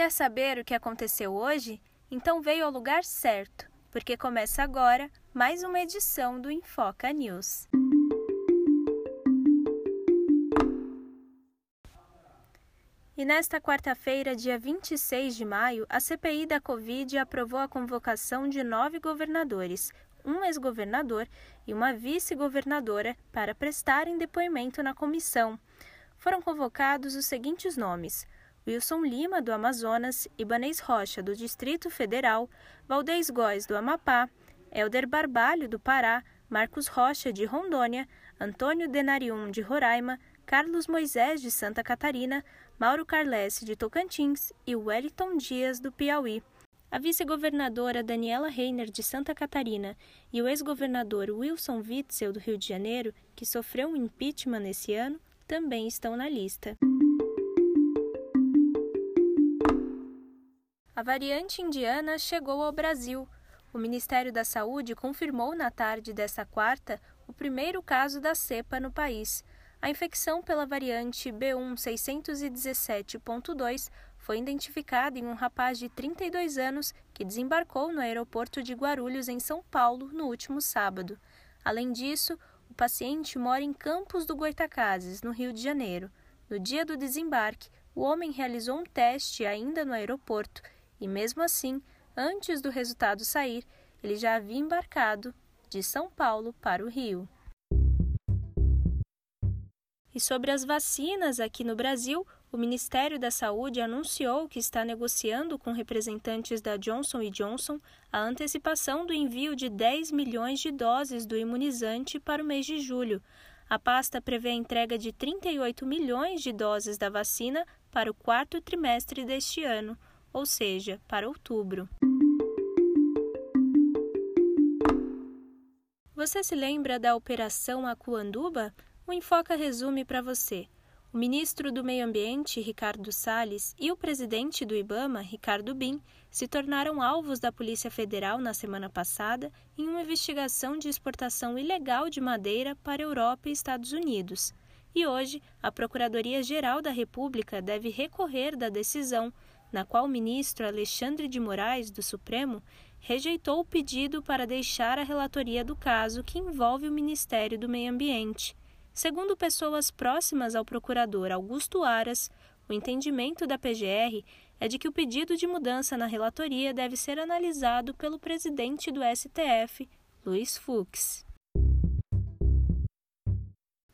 Quer saber o que aconteceu hoje? Então veio ao lugar certo, porque começa agora mais uma edição do Infoca News. E nesta quarta-feira, dia 26 de maio, a CPI da Covid aprovou a convocação de nove governadores, um ex-governador e uma vice-governadora para prestarem depoimento na comissão. Foram convocados os seguintes nomes: Wilson Lima, do Amazonas, Ibanez Rocha, do Distrito Federal, Valdez Góes, do Amapá, Helder Barbalho, do Pará, Marcos Rocha, de Rondônia, Antônio Denarium, de Roraima, Carlos Moisés, de Santa Catarina, Mauro Carlesse, de Tocantins e Wellington Dias, do Piauí. A vice-governadora Daniela Reiner, de Santa Catarina, e o ex-governador Wilson Witzel, do Rio de Janeiro, que sofreu um impeachment esse ano, também estão na lista. A variante indiana chegou ao Brasil. O Ministério da Saúde confirmou na tarde desta quarta o primeiro caso da cepa no país. A infecção pela variante B1617.2 foi identificada em um rapaz de 32 anos que desembarcou no aeroporto de Guarulhos, em São Paulo, no último sábado. Além disso, o paciente mora em Campos do Goitacazes, no Rio de Janeiro. No dia do desembarque, o homem realizou um teste ainda no aeroporto e, mesmo assim, antes do resultado sair, ele já havia embarcado de São Paulo para o Rio. E sobre as vacinas aqui no Brasil, o Ministério da Saúde anunciou que está negociando com representantes da Johnson Johnson a antecipação do envio de 10 milhões de doses do imunizante para o mês de julho. A pasta prevê a entrega de 38 milhões de doses da vacina para o quarto trimestre deste ano, ou seja, para outubro. Você se lembra da Operação Acuanduba? O Enfoca resume para você. O ministro do Meio Ambiente, Ricardo Salles, e o presidente do IBAMA, Ricardo Bin, se tornaram alvos da Polícia Federal na semana passada em uma investigação de exportação ilegal de madeira para Europa e Estados Unidos. E hoje, a Procuradoria-Geral da República deve recorrer da decisão, na qual o ministro Alexandre de Moraes, do Supremo, rejeitou o pedido para deixar a relatoria do caso que envolve o Ministério do Meio Ambiente. Segundo pessoas próximas ao procurador Augusto Aras, o entendimento da PGR é de que o pedido de mudança na relatoria deve ser analisado pelo presidente do STF, Luiz Fux.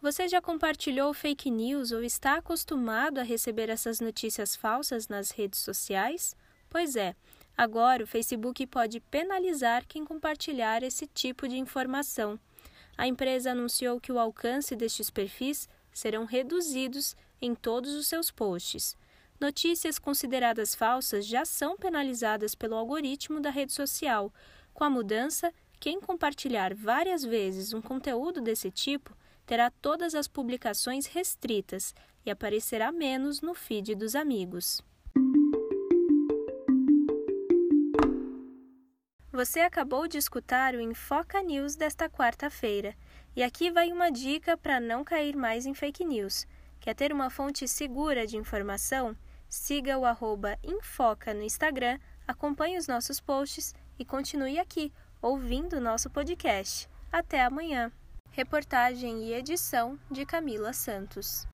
Você já compartilhou fake news ou está acostumado a receber essas notícias falsas nas redes sociais? Pois é, agora o Facebook pode penalizar quem compartilhar esse tipo de informação a empresa anunciou que o alcance destes perfis serão reduzidos em todos os seus posts. Notícias consideradas falsas já são penalizadas pelo algoritmo da rede social. Com a mudança, quem compartilhar várias vezes um conteúdo desse tipo terá todas as publicações restritas e aparecerá menos no feed dos amigos. Você acabou de escutar o Infoca News desta quarta-feira. E aqui vai uma dica para não cair mais em fake news. Quer ter uma fonte segura de informação? Siga o arroba Infoca no Instagram, acompanhe os nossos posts e continue aqui, ouvindo o nosso podcast. Até amanhã! Reportagem e edição de Camila Santos.